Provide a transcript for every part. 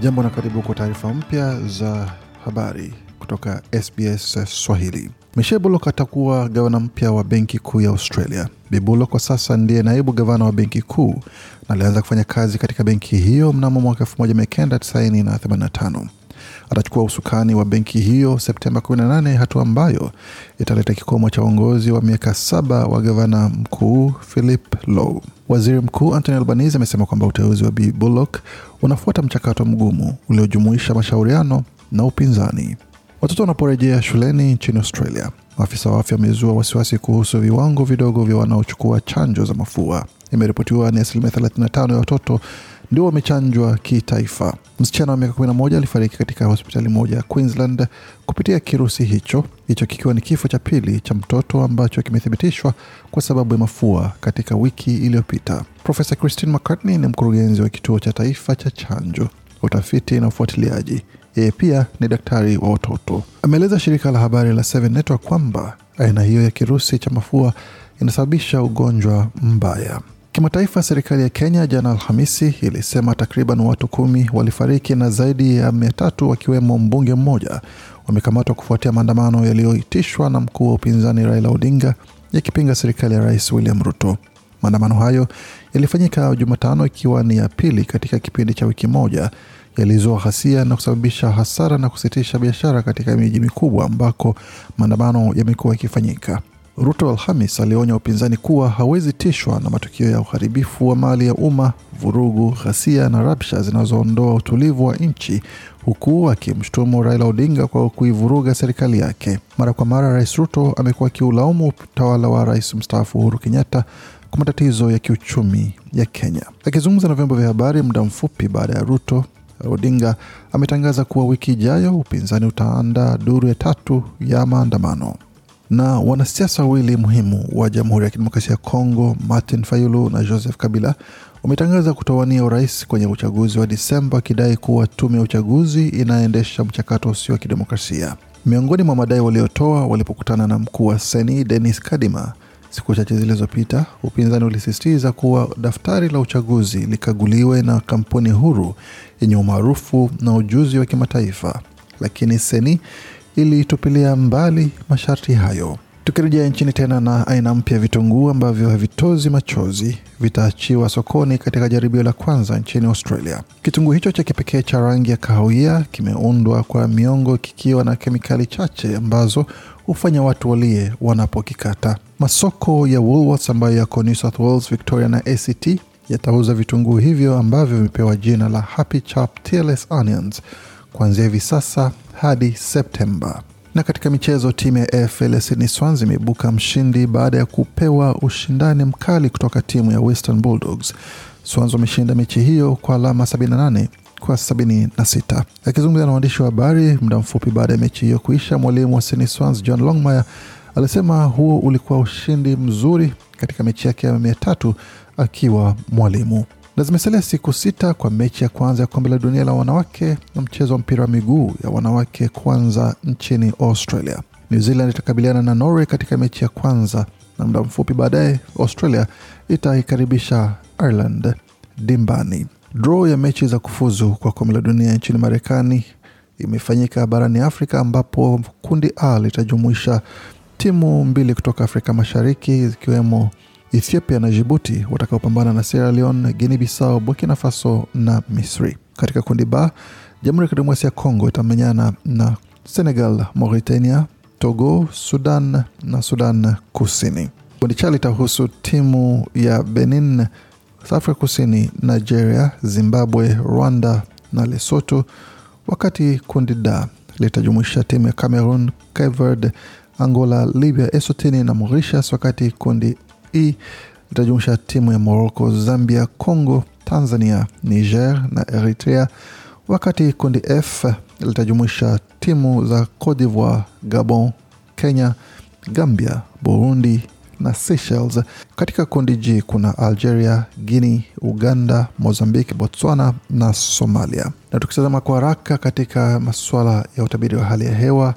Jambo na karibu kwa taarifa mpya za habari kutoka SBS Swahili. Michelle Bullock atakuwa gavana mpya wa benki kuu ya Australia. Bi Bullock kwa sasa ndiye naibu gavana wa benki kuu na alianza kufanya kazi katika benki hiyo mnamo mwaka 1985. Atachukua usukani wa benki hiyo Septemba 18, hatua ambayo italeta kikomo cha uongozi wa miaka saba wa gavana mkuu Philip Lowe. Waziri Mkuu Anthony Albanese amesema kwamba uteuzi wa Bi Bullock unafuata mchakato mgumu uliojumuisha mashauriano na upinzani. Watoto wanaporejea shuleni nchini Australia, maafisa wa afya wamezua wasiwasi kuhusu viwango vidogo vya wanaochukua chanjo za mafua. Imeripotiwa ni asilimia 35 ya watoto ndio wamechanjwa kitaifa. Msichana wa miaka 11 alifariki katika hospitali moja ya Queensland kupitia kirusi hicho, hicho kikiwa ni kifo cha pili cha mtoto ambacho kimethibitishwa kwa sababu ya mafua katika wiki iliyopita. Profesa Christine McCartney ni mkurugenzi wa kituo cha taifa cha chanjo, utafiti na ufuatiliaji. Yeye pia ni daktari wa watoto. Ameeleza shirika la habari la Seven Network kwamba aina hiyo ya kirusi cha mafua inasababisha ugonjwa mbaya. Kimataifa, serikali ya Kenya jana Alhamisi ilisema takriban watu kumi walifariki na zaidi ya mia tatu wakiwemo mbunge mmoja wamekamatwa kufuatia maandamano yaliyoitishwa na mkuu wa upinzani Raila Odinga yakipinga serikali ya Rais William Ruto. Maandamano hayo yalifanyika Jumatano ikiwa ni ya pili katika kipindi cha wiki moja, yalizua ghasia na kusababisha hasara na kusitisha biashara katika miji mikubwa ambako maandamano yamekuwa yakifanyika. Ruto Alhamis alionya upinzani kuwa hawezi tishwa na matukio ya uharibifu wa mali ya umma, vurugu, ghasia na rabsha zinazoondoa utulivu wa nchi, huku akimshutumu Raila Odinga kwa kuivuruga serikali yake. Mara kwa mara, Rais Ruto amekuwa akiulaumu utawala wa rais mstaafu Uhuru Kenyatta kwa matatizo ya kiuchumi ya Kenya. Akizungumza na vyombo vya habari muda mfupi baada ya Ruto, Odinga ametangaza kuwa wiki ijayo upinzani utaandaa duru ya tatu ya maandamano na wanasiasa wawili muhimu wa Jamhuri ya Kidemokrasia ya Kongo, Martin Fayulu na Joseph Kabila wametangaza kutowania urais kwenye uchaguzi wa Disemba, akidai kuwa tume ya uchaguzi inaendesha mchakato usio wa kidemokrasia. Miongoni mwa madai waliotoa walipokutana na mkuu wa Seni Denis Kadima siku chache zilizopita, upinzani ulisisitiza kuwa daftari la uchaguzi likaguliwe na kampuni huru yenye umaarufu na ujuzi wa kimataifa, lakini Seni ilitupilia mbali masharti hayo. Tukirejea nchini tena na aina mpya ya vitunguu ambavyo havitozi machozi vitaachiwa sokoni katika jaribio la kwanza nchini Australia. Kitunguu hicho cha kipekee cha rangi ya kahawia kimeundwa kwa miongo kikiwa na kemikali chache ambazo hufanya watu walie wanapokikata. Masoko ya Woolworths ambayo yako New South Wales, Victoria na ACT yatauza vitunguu hivyo ambavyo vimepewa jina la Happy Chap Tearless Onions kuanzia hivi sasa hadi Septemba. Na katika michezo, timu ya AFL Sydney Swans imeibuka mshindi baada ya kupewa ushindani mkali kutoka timu ya Western Bulldogs. Swans wameshinda mechi hiyo kwa alama 78 kwa 76. Akizungumza na waandishi wa habari muda mfupi baada ya mechi hiyo kuisha, mwalimu wa Sydney Swans John Longmire alisema huo ulikuwa ushindi mzuri katika mechi yake ya mia tatu akiwa mwalimu na zimesalia siku sita kwa mechi ya kwanza ya kombe la dunia la wanawake na mchezo wa mpira wa miguu ya wanawake kwanza nchini Australia. New Zealand itakabiliana na Norway katika mechi ya kwanza, na muda mfupi baadaye Australia itaikaribisha Ireland dimbani. Draw ya mechi za kufuzu kwa kombe la dunia nchini Marekani imefanyika barani Afrika, ambapo kundi A litajumuisha timu mbili kutoka Afrika Mashariki zikiwemo Ethiopia na Jibuti watakaopambana na Sierra Leone, Guinea Bissau, Burkina Faso na Misri. Katika kundi ba, Jamhuri ya Kidemokrasia ya Kongo itamenyana na Senegal, Mauritania, Togo, Sudan na Sudan Kusini. Kundi cha litahusu timu ya Benin, Afrika Kusini, Nigeria, Zimbabwe, Rwanda na Lesotho, wakati kundi da litajumuisha timu ya Cameroon, Cape Verde, Angola, Libya, Eswatini na Mauritius, wakati kundi E itajumuisha timu ya Morocco, Zambia, Congo, Tanzania, Niger na Eritrea, wakati kundi F litajumuisha timu za Cote d'Ivoire, Gabon, Kenya, Gambia, Burundi na Seychelles. Katika kundi G kuna Algeria, Guinea, Uganda, Mozambique, Botswana na Somalia. Na tukitazama kwa haraka katika masuala ya utabiri wa hali ya hewa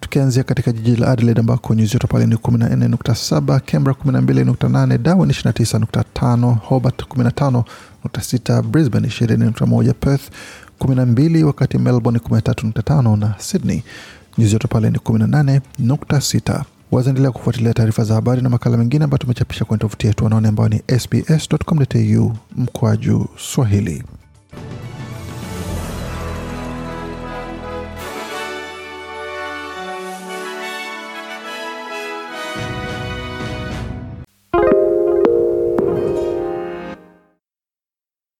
tukianzia katika jiji la Adelaide ambako nyuzi joto pale ni 14.7, Canberra 12.8, Darwin 29.5, Hobart 15.6, Brisbane 20.1, Perth 12 wakati Melbourne 13.5 na Sydney nyuzi joto pale ni 18.6. Wazaendelea kufuatilia taarifa za habari na makala mengine ambayo tumechapisha kwenye tovuti yetu wanaone ambao ni sbs.com.au juu Swahili.